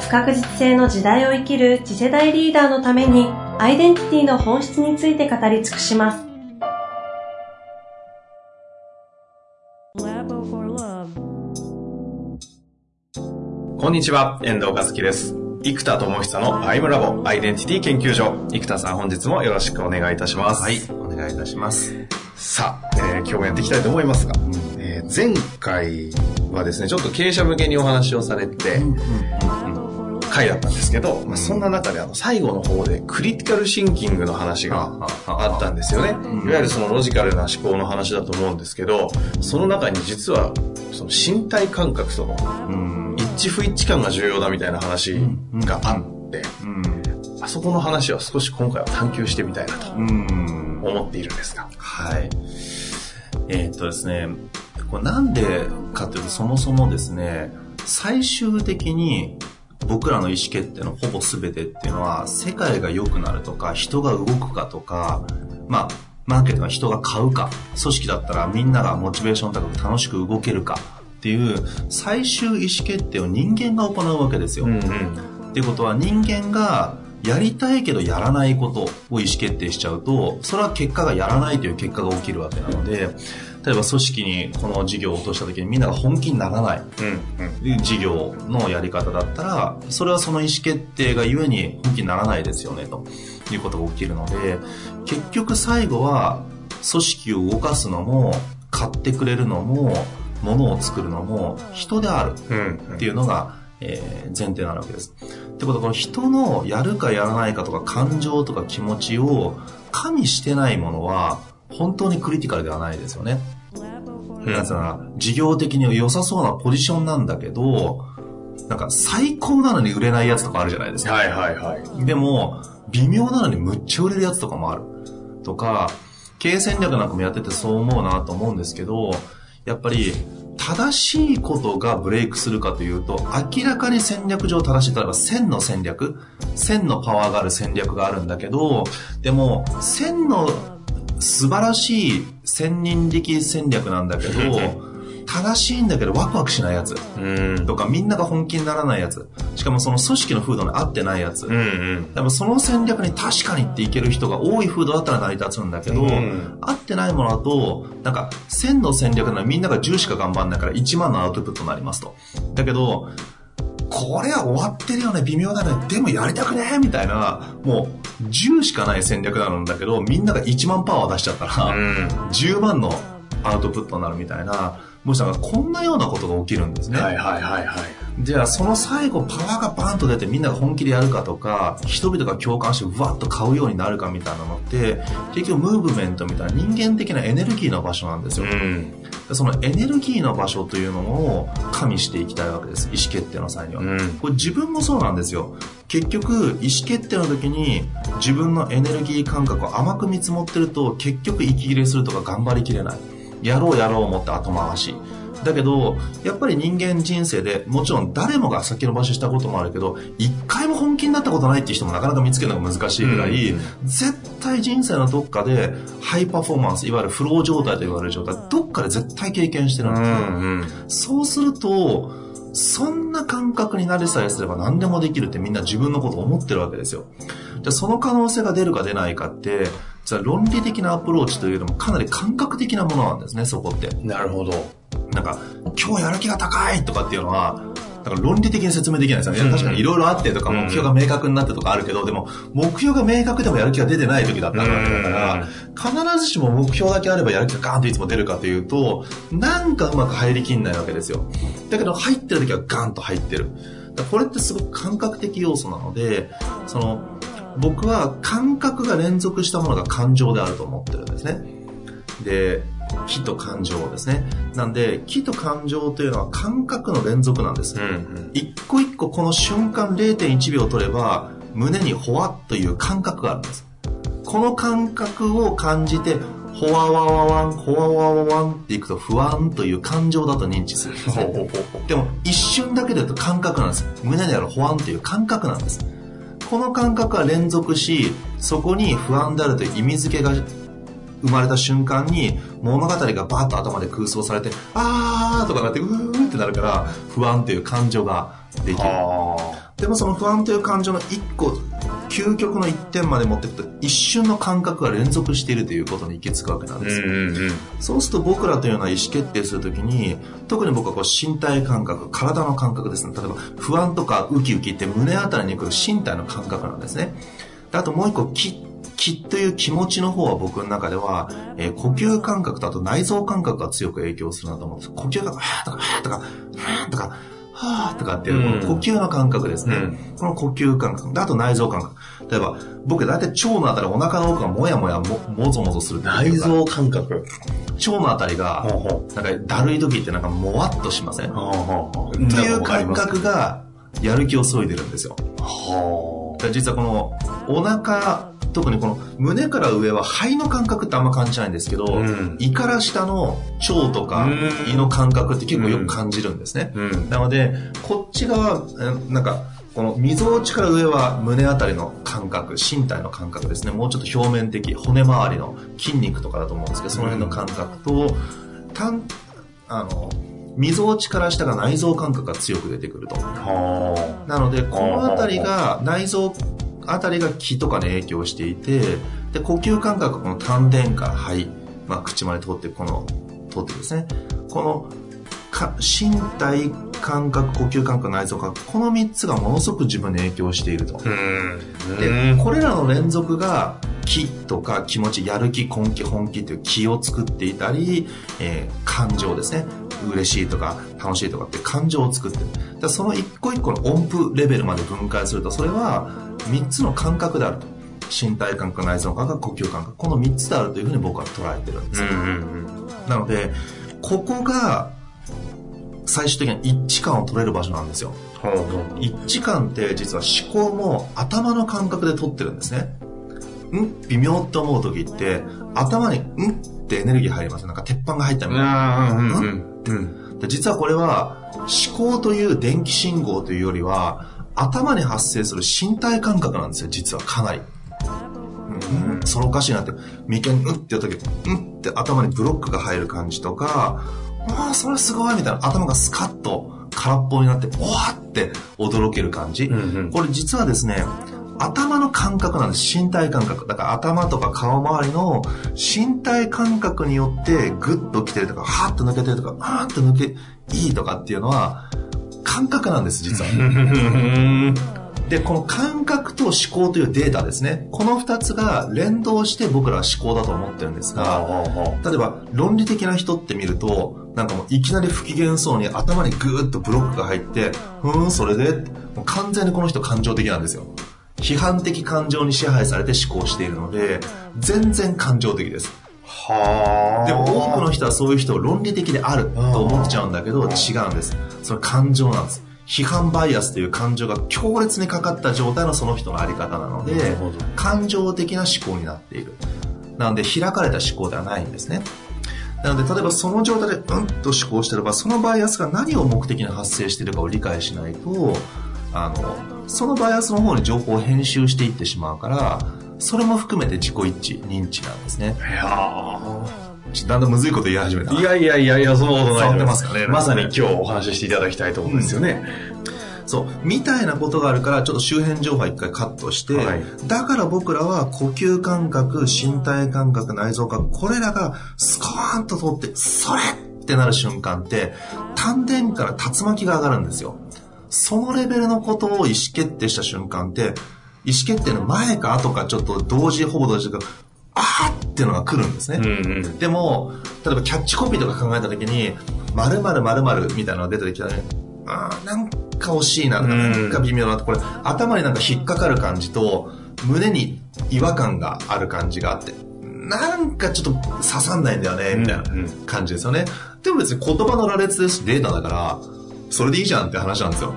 不確実性の時代を生きる次世代リーダーのためにアイデンティティの本質について語り尽くしますこんにちは、遠藤和樹です。生田智久のアイムラボアイデンティティ研究所。生田さん本日もよろしくお願いいたします。はい、お願いいたします。さあ、えー今日もやっていきたいと思いますが、えー前回はですね、ちょっと経営者向けにお話をされて、回だったんですけど、まあ、そんな中であの最後の方でクリティカルシンキングの話があったんですよね。いわゆるそのロジカルな思考の話だと思うんですけど、その中に実はその身体感覚とのうん。一致不一致感が重要だみたいな話があって、うん。あそこの話は少し今回は探求してみたいなとうん。思っているんですが。はい。えーっとですね、これなんでかというと、そもそもですね、最終的に僕らの意思決定のほぼ全てっていうのは、世界が良くなるとか、人が動くかとか、まあ、マーケットが人が買うか、組織だったらみんながモチベーション高く楽しく動けるかっていう最終意思決定を人間が行うわけですよ。うんっていうことは人間がやりたいけどやらないことを意思決定しちゃうと、それは結果がやらないという結果が起きるわけなので、例えば組織にこの事業を落とした時にみんなが本気にならないうんうん事業のやり方だったら、それはその意思決定がゆえに本気にならないですよね、ということが起きるので、結局最後は組織を動かすのも、買ってくれるのも、物を作るのも人である。うんっていうのが、えー前提なわけです。ってことは、この人のやるかやらないかとか感情とか気持ちを加味してないものは、本当にクリティカルではないですよね。なんつう事業的に良さそうなポジションなんだけど、なんか最高なのに売れないやつとかあるじゃないですか。はいはいはい。でも、微妙なのにむっちゃ売れるやつとかもある。とか、経営戦略なんかもやっててそう思うなと思うんですけど、やっぱり、正しいことがブレイクするかというと、明らかに戦略上正しい。例えば線の戦略、線のパワーがある戦略があるんだけど、でも、線の素晴らしい千人力戦略なんだけど、正しいんだけどワクワクしないやつ。うん。とか、みんなが本気にならないやつ。しかもその組織の風土に合ってないやつ。うんうん。でもその戦略に確かにっていける人が多い風土だったら成り立つんだけど、うん合ってないものだと、なんか、1000の戦略ならみんなが10しか頑張んないから1万のアウトプットになりますと。だけど、これは終わってるよね、微妙だね、でもやりたくねみたいな、もう10しかない戦略なんだけど、みんなが1万パワー出しちゃったら、うん。10万のアウトプットになるみたいな、もしなんかこんなようなことが起きるんですね。はいはいはいはい。じゃあその最後パワーがバーンと出てみんなが本気でやるかとか人々が共感してわっと買うようになるかみたいなのって結局ムーブメントみたいな人間的なエネルギーの場所なんですよ、うん。でそのエネルギーの場所というのを加味していきたいわけです意思決定の際には、うんこれ自分もそうなんですよ結局意思決定の時に自分のエネルギー感覚を甘く見積もってると結局息切れするとか頑張りきれないやろうやろう思って後回しだけど、やっぱり人間人生で、もちろん誰もが先延ばししたこともあるけど、一回も本気になったことないっていう人もなかなか見つけるのが難しいぐらい、うん絶対人生のどっかで、ハイパフォーマンス、いわゆるフロー状態と言われる状態、どっかで絶対経験してるんですよ。うん。そうすると、そんな感覚になりさえすれば何でもできるってみんな自分のことを思ってるわけですよ。じゃあその可能性が出るか出ないかって、じゃあ論理的なアプローチというよりもかなり感覚的なものなんですね、そこって。なるほど。なんか、今日やる気が高いとかっていうのは、なんか論理的に説明できないですよね。いや確かにいろいろあってとか、うん目標が明確になってとかあるけど、でも、目標が明確でもやる気が出てない時だったわけだから、必ずしも目標だけあればやる気がガーンといつも出るかというと、なんかうまく入りきんないわけですよ。だけど入ってる時はガンと入ってる。これってすごく感覚的要素なので、その、僕は感覚が連続したものが感情であると思ってるんですね。で、気と感情ですね。なんで、気と感情というのは感覚の連続なんです。うん一個一個この瞬間0.1秒取れば、胸にほわっという感覚があるんです。この感覚を感じて、ほわわわわん、ほわわわわんっていくと不安という感情だと認知するんですね。でも一瞬だけだと感覚なんです。胸にある不安という感覚なんです。この感覚は連続し、そこに不安であるという意味付けが生まれた瞬間に物語がバーッと頭で空想されて、あーとかなって、うーってなるから不安という感情ができる。でもその不安という感情の一個、究極の一点まで持っていくと一瞬の感覚が連続しているということに行き着くわけなんです。そうすると僕らというのは意思決定するときに、特に僕はこう身体感覚、体の感覚ですね。例えば不安とかウキウキって胸あたりに来る身体の感覚なんですね。であともう一個、気、気という気持ちの方は僕の中では、えー呼吸感覚とあと内臓感覚が強く影響するなと思うんです。呼吸が、はーとか、はーとか、はーとか、はーとかっていう、この呼吸の感覚ですね。うんこの呼吸感覚。であと内臓感覚。例えば、僕大体腸のあたり、お腹の奥がもやもやも、もぞもぞする内臓感覚。腸のあたりが、なんかだるい時ってなんかもわっとしません？っう。ていう感覚がやる気を削いでるんですよ。は実はこのお腹、特にこの胸から上は肺の感覚ってあんま感じないんですけど、うん胃から下の腸とかうん胃の感覚って結構よく感じるんですね。うん。なので、こっち側、えなんか、この溝落ちから上は胸あたりの感覚、身体の感覚ですね。もうちょっと表面的、骨周りの筋肉とかだと思うんですけど、その辺の感覚と、たん、あの、溝落ちから下が内臓感覚が強く出てくると。はなので、このあたりが、内臓あたりが気とかに影響していて、で、呼吸感覚、この丹田から肺、まあ、口まで通って、この、通ってですね、この、か身体感覚、呼吸感覚、内臓感覚、この3つがものすごく自分に影響していると。うん。で、これらの連続が気とか気持ち、やる気、根気、本気という気を作っていたり、えー感情ですね。嬉しいとか楽しいとかって感情を作ってる。だその一個一個の音符レベルまで分解すると、それは3つの感覚であると。身体感覚、内臓感覚、呼吸感覚。この3つであるというふうに僕は捉えてるんですよ。なので、ここが最終的に一致感を取れる場所なんですよ。一致感って実は思考も頭の感覚で取ってるんですね。ん？微妙って思う時って頭にんってエネルギー入りますなんか鉄板が入ったみたいな。うんうんうん。で実はこれは思考という電気信号というよりは頭に発生する身体感覚なんですよ実はかなり。うん、それおかしいなって眉間にうんってやった時うんって頭にブロックが入る感じとかああそれすごい。みたいな。頭がスカッと空っぽになっておわって驚ける感じ、うんうん。これ実はですね頭の感覚なんです。身体感覚。だから頭とか顔周りの身体感覚によってグッと来てるとかハーッと抜けてるとかあーっと抜けいいとかっていうのは感覚なんです実は。で、この感覚と思考というデータですね。この二つが連動して僕らは思考だと思ってるんですが、例えば論理的な人って見ると、なんかもういきなり不機嫌そうに頭にグーッとブロックが入って、ふーん、それで、もう完全にこの人感情的なんですよ。批判的感情に支配されて思考しているので、全然感情的です。はあ。でも多くの人はそういう人を論理的であると思っちゃうんだけど、違うんです。それ感情なんです。批判バイアスという感情が強烈にかかった状態のその人のあり方なので感情的な思考になっている。なので開かれた思考ではないんですね。なので、例えばその状態でうんと思考してれば、そのバイアスが何を目的に発生しているかを理解しないと、あの、そのバイアスの方に情報を編集していってしまうから、それも含めて自己一致、認知なんですね。いやだんだんむずいこと言い始めた。ーいやいやいやいや、そんなことないってますかねまさに今日お話ししていただきたいところですよね。そう、みたいなことがあるから、ちょっと周辺情報は一回カットして、はいだから僕らは呼吸感覚、身体感覚、内臓感覚、これらがスコーンと通って、それってなる瞬間って、丹田から竜巻が上がるんですよ。そのレベルのことを意思決定した瞬間って、意思決定の前か後かちょっと同時、ほぼ同時だけど、あーっていうのが来るんですね。うんうん。でも、例えばキャッチコピーとか考えたときに、〇〇〇〇みたいなのが出てきたらね、あーなんか惜しいななんか微妙なとこれ、頭になんか引っかかる感じと、胸に違和感がある感じがあって、なんかちょっと刺さんないんだよね、みたいなうんうん感じですよね。でも別に言葉の羅列ですし、データだから、それでいいじゃんって話なんですよ。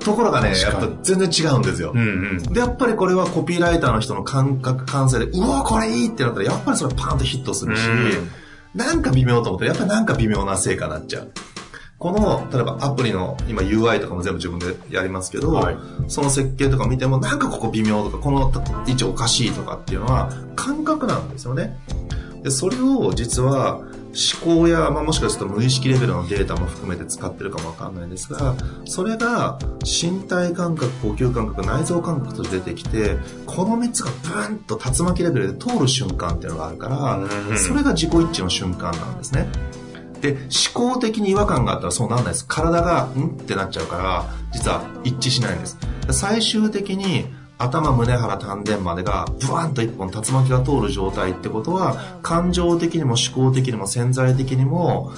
ところがね、やっぱ全然違うんですよ。うんうん。で、やっぱりこれはコピーライターの人の感覚、感性で、うわ、これいいってなったら、やっぱりそれパーンとヒットするし、なんか微妙と思って、やっぱりなんか微妙な成果になっちゃう。この、例えばアプリの今 UI とかも全部自分でやりますけど、はいその設計とか見ても、なんかここ微妙とか、この位置おかしいとかっていうのは感覚なんですよね。で、それを実は思考や、まあ、もしかすると無意識レベルのデータも含めて使ってるかもわかんないんですが、それが身体感覚、呼吸感覚、内臓感覚として出てきて、この3つがブーンと竜巻レベルで通る瞬間っていうのがあるから、うんそれが自己一致の瞬間なんですね。で、思考的に違和感があったらそうなんないです。体が、ん？ってなっちゃうから、実は一致しないんです。最終的に、頭、胸、腹、丹田までが、ブワンと一本竜巻が通る状態ってことは、感情的にも思考的にも潜在的にも、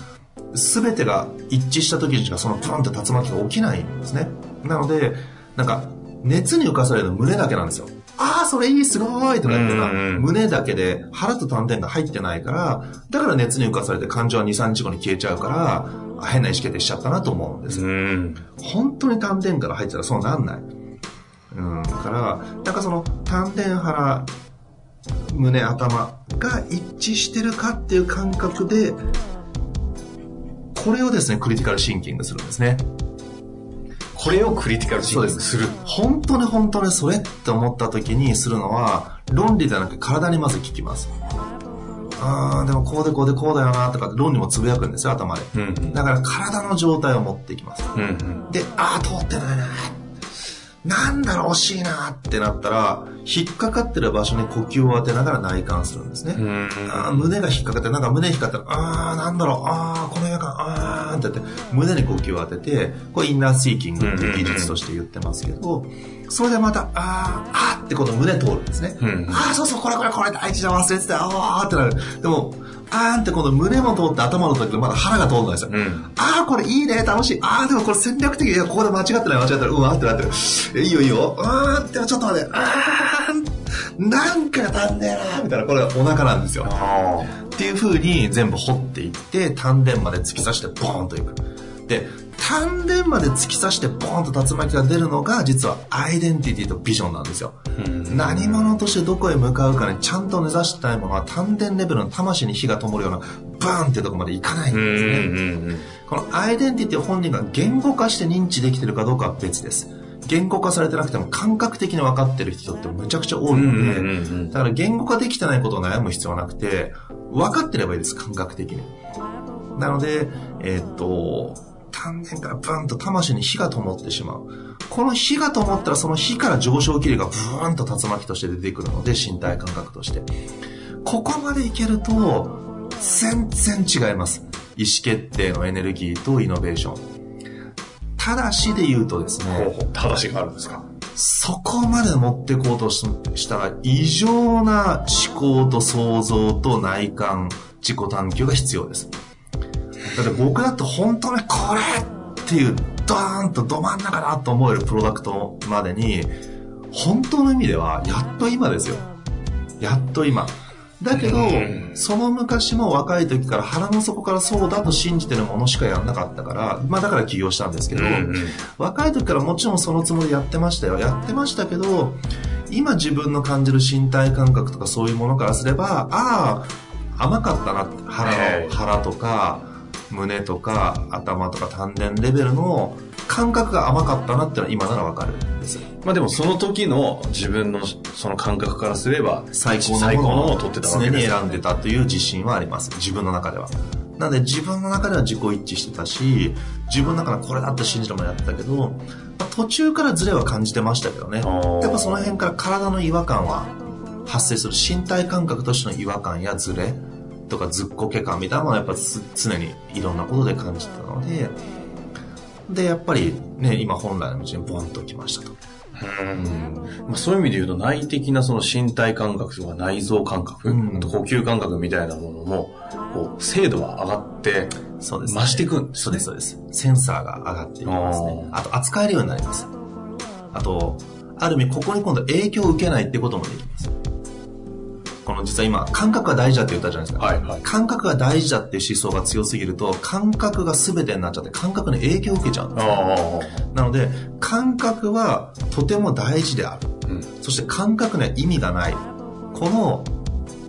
すべてが一致した時にしかそのブワンと竜巻が起きないんですね。なので、なんか、熱に浮かされるの胸だけなんですよ。ああ、それいい、すごいとか言ってなうんうんうん胸だけで腹と丹田が入ってないから、だから熱に浮かされて感情は2、3日後に消えちゃうから、あ変な意思決定しちゃったなと思うんです。うん。本当に丹田から入ってたらそうなんない。うん、から、なんかその丹田腹、胸、頭が一致してるかっていう感覚で、これをですね、クリティカルシンキングするんですね。これをクリティカルシンキングする。本当に本当にそれって思った時にするのは、論理ではなく体にまず聞きます。あー、でもこうでこうでこうだよなとかって論理もつぶやくんですよ、頭で。うん。だから体の状態を持っていきます。うんうん。で、あー、通ってないななんだろう、惜しいなってなったら、引っかかってる場所に呼吸を当てながら内観するんですね。うん。あー胸が引っかかって、なんか胸引っかかって、あー、なんだろう、あー、この違和感、あーってやって、胸に呼吸を当てて、これインナーシーキングっていう技術として言ってますけど、それでまた、あー、あーってこと胸通るんですね。うんあー、そうそう、これこれこれ大事だ、忘れてた、あーってなる。でも、あーってこの胸も通って頭の時まだ腹が通るんですよ。うん。ああ、これいいね、楽しい。ああ、でもこれ戦略的。いや、ここで間違ってない、間違ってない。うん、あってなってる。えいいよ、いいよ。ああ、でもちょっと待って。ああ、なんか足んねえな、みたいな。これはお腹なんですよ。あっていう風に全部掘っていって、丹田まで突き刺してボーンといく。で、丹田まで突き刺してボーンと竜巻が出るのが、実はアイデンティティとビジョンなんですよ。うん。何者としてどこへ向かうかにちゃんと目指したいものは丹田レベルの魂に火が灯るようなバーンってとこまでいかないんうんですね。うんこのアイデンティティを本人が言語化して認知できてるかどうかは別です。言語化されてなくても感覚的に分かってる人ってむちゃくちゃ多いので、だから言語化できてないことを悩む必要はなくて、分かってればいいです、感覚的に。なので、えーっと、丹田からブーンと魂に火が灯ってしまう。この火が灯ったらその火から上昇気流がブーンと竜巻として出てくるので、身体感覚として。ここまでいけると、全然違います。意思決定のエネルギーとイノベーション。ただしで言うとですね、ほうほう。正しがあるんですか？そこまで持ってこうとししたら異常な思考と想像と内観、自己探求が必要です。だって僕だって本当にこれっていうドーンとど真ん中だと思えるプロダクトまでに、本当の意味ではやっと今ですよ。やっと今。だけどうん、その昔も若い時から腹の底からそうだと信じてるものしかやんなかったから、まあだから起業したんですけど、若い時からもちろんそのつもりでやってましたよ。やってましたけど、今自分の感じる身体感覚とかそういうものからすれば、ああ、甘かったな腹はいの、腹とか、胸とか、頭とか丹田レベルの感覚が甘かったなっていうのは今ならわかるんです。まあでもその時の自分のその感覚からすれば最高のものを取ってたわ常にけです選んでたという自信はあります。自分の中では。なので自分の中では自己一致してたし、自分の中でこれだって信じてもやってたけど、まあ途中からズレは感じてましたけどね。やっぱその辺から体の違和感は発生する身体感覚としての違和感やズレとかずっこけ感みたいなものはやっぱつ常にいろんなことで感じてたので、で、やっぱりね、今本来の道にボンと来ましたと。うんまあ、そういう意味で言うと内的なその身体感覚とか内臓感覚、うん呼吸感覚みたいなものもこう精度が上がって増していくんですそうです、そうです。センサーが上がっていきますね。あと、扱えるようになります。あと、ある意味、ここに今度影響を受けないってこともできます。この実は今、感覚が大事だって言ったじゃないですか。はいはい。感覚が大事だっていう思想が強すぎると、感覚が全てになっちゃって、感覚に影響を受けちゃうんですよ。あなので、感覚はとても大事である。うんそして感覚には意味がない。この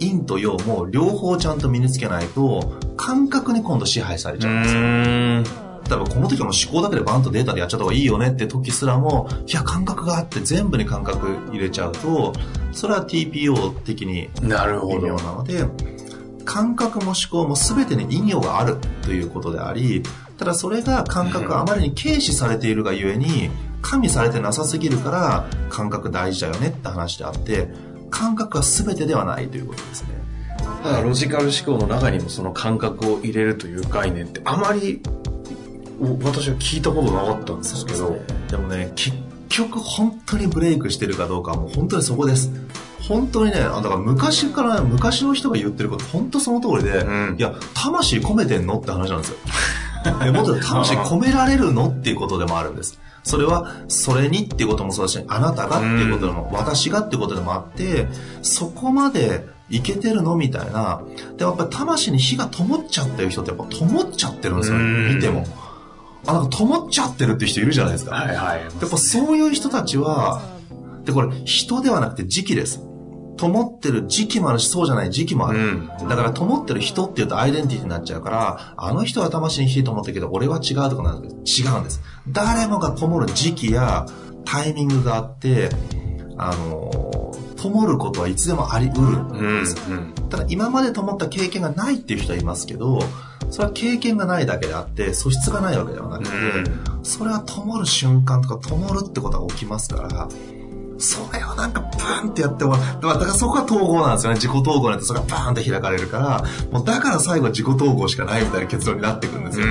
陰と陽も両方ちゃんと身につけないと、感覚に今度支配されあ。ちゃうんですよ。ん。例えばこの時はもう思考だけでバンとデータでやっちゃった方がいいよねって時すらも、いや感覚があって全部に感覚入れちゃうと、それは TPO 的になるほ微妙ど。なので、感覚も思考も全てに意味があるということであり、ただそれが感覚があまりに軽視されているがゆえに、加味されてなさすぎるから感覚大事だよねって話であって、感覚は全てではないということですね。ただロジカル思考の中にもその感覚を入れるという概念ってあまりお私は聞いたことなかったんですけど。でもね、結局本当にブレイクしてるかどうかはもう本当にそこです。本当にね、あだから昔から、昔の人が言ってること本当その通りで、うんいや、魂込めてんのって話なんですよ。でもっと魂込められるのっていうことでもあるんです。それは、それにっていうこともそうだし、あなたがっていうことでも、私がっていうことでもあって、そこまでいけてるのみたいな。でもやっぱり魂に火が灯っちゃってる人ってやっぱ灯っちゃってるんですよ、うん見ても。あ、なんか灯っちゃってるっていう人いるじゃないですか。はいはい。やっぱそういう人たちは、で、これ人ではなくて時期です。灯ってる時期もあるし、そうじゃない時期もある。うんだから灯ってる人っていうとアイデンティティになっちゃうから、あの人は魂に火灯ってるけど、俺は違うとかなんですけど、違うんです。誰もが灯る時期やタイミングがあって、あのー灯ることはいつでもあり得るうんんです。うん。ただ今まで灯った経験がないっていう人はいますけど、それは経験がないだけであって、素質がないわけではなくて、それは灯る瞬間とか灯るってことが起きますから、それをなんかバーンってやってもらう。だからそこが統合なんですよね。自己統合になってそれがバーンって開かれるから、もうだから最後は自己統合しかないみたいな結論になってくるんですよ。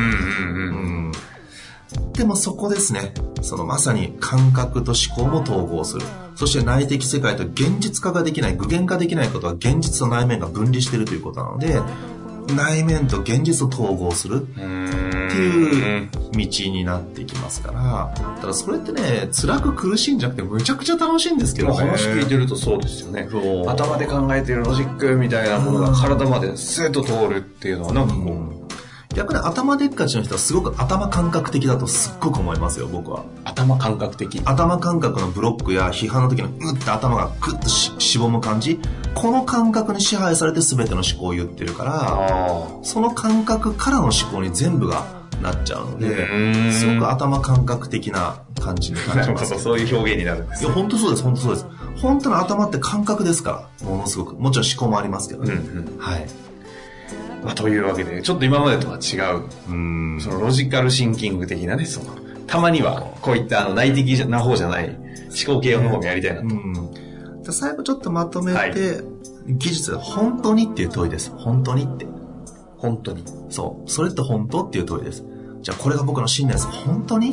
でもそこですね。そのまさに感覚と思考も統合する。そして内的世界と現実化ができない、具現化できないことは現実と内面が分離しているということなので、内面と現実を統合するっていう道になっていきますから、ただそれってね、辛く苦しいんじゃなくてむちゃくちゃ楽しいんですけどね。話聞いてるとそうですよね。頭で考えてるロジックみたいなものが体までスーッと通るっていうのはなんかこう、逆に頭でっかちの人はすごく頭感覚的だとすっごく思いますよ、僕は。頭感覚的。頭感覚のブロックや批判の時のうって頭がグッとししぼむ感じこの感覚に支配されて全ての思考を言ってるからあその感覚からの思考に全部がなっちゃうのうですごく頭感覚的な感じにあ。なるほど、感じますそういう表現になるんですいや本当そうです本当そうです本当の頭って感覚ですからものすごくもちろん思考もありますけどね、うんうん。はいまあ、というわけで、ちょっと今までとは違う、うんそのロジカルシンキング的なね、その、たまにはこういったあの内的な方じゃない思考系の方もやりたいなと。最後ちょっとまとめて、はい技術本当にっていう問いです本当にって本当に。そう。それって本当っていう問いです。じゃあこれが僕の信念です。本当に？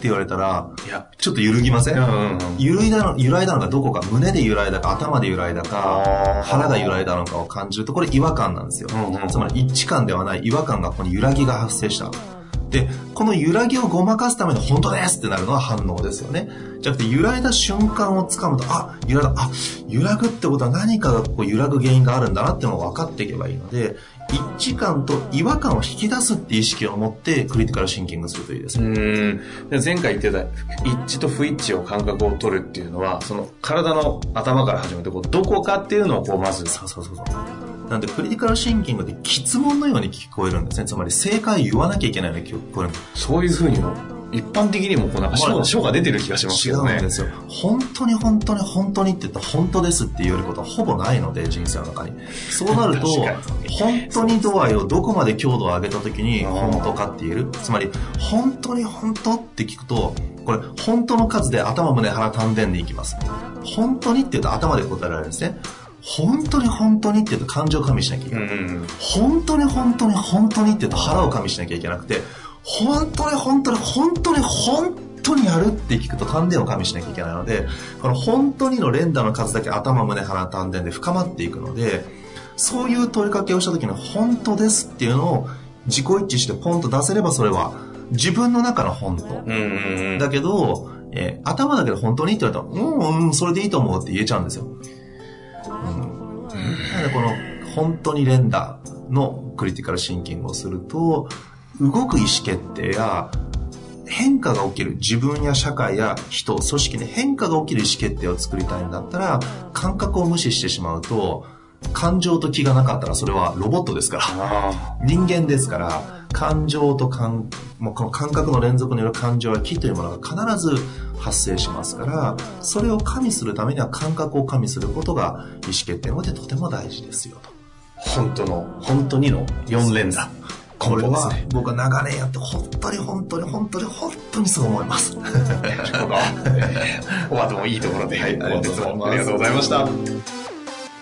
って言われたら、いや、ちょっと揺るぎません、うんうんうん。揺らいだの、揺らいだのがどこか、胸で揺らいだか、頭で揺らいだか腹が揺らいだのかを感じると、これ違和感なんですよ。うんうんつまり一致感ではない違和感がここに揺らぎが発生した。で、この揺らぎをごまかすための本当ですってなるのは反応ですよね。じゃなくて揺らいだ瞬間をつかむと、あ、揺らいだ、あ、揺らぐってことは何かがこう揺らぐ原因があるんだなっていうのが分かっていけばいいので、一致感と違和感を引き出すっていう意識を持ってクリティカルシンキングするといいですうね。ーん。で前回言ってた一致と不一致を感覚を取るっていうのは、その体の頭から始めて、こう、どこかっていうのをこう、まず、そうそうそうそう。なんで、クリティカルシンキングって質問のように聞こえるんですね。つまり、正解を言わなきゃいけないように聞こえる。そういうふうにも、一般的にもこう、なんかが出てる気がします違けどね。うんですよ。本当に本当に本当にって言ったら本当ですって言えることはほぼないので、人生の中に。そうなると 本当に度合いをどこまで強度を上げた時に本当かって言える。つまり、本当に本当って聞くと、これ、本当の数で頭、胸、腹、丹田でいきます。本当にって言うと頭で答えられるんですね。本当に本当にって言うと感情を加味しなきゃいけない。うんうん。本当に本当に本当にって言うと腹を加味しなきゃいけなくて、本当に本当に本当に本当にやるって聞くと丹田を加味しなきゃいけないので、この本当にの連打の数だけ頭、胸、鼻、丹田で深まっていくので、そういう問いかけをした時の本当ですっていうのを自己一致してポンと出せればそれは自分の中の本当。だけど、えー頭だけで本当にって言われたら、うんうん、それでいいと思うって言えちゃうんですよ。なのでこの本当に連打のクリティカルシンキングをすると、動く意思決定や変化が起きる自分や社会や人、組織に変化が起きる意思決定を作りたいん。だったら、感覚を無視してしまうと、感情と気がなかったらそれはロボットですから。人間ですから、感情と感、もうこの感覚の連続による感情や気というものが必ず発生しますから、それを加味するためには感覚を加味することが意思決定においてとても大事ですよと。本当の、本当にの4連打。これは。僕は長年やって本当に本当に本当に本当にそう思います。なるほど。お後もいいところで、はいありがとうございます本日もありがとうございました。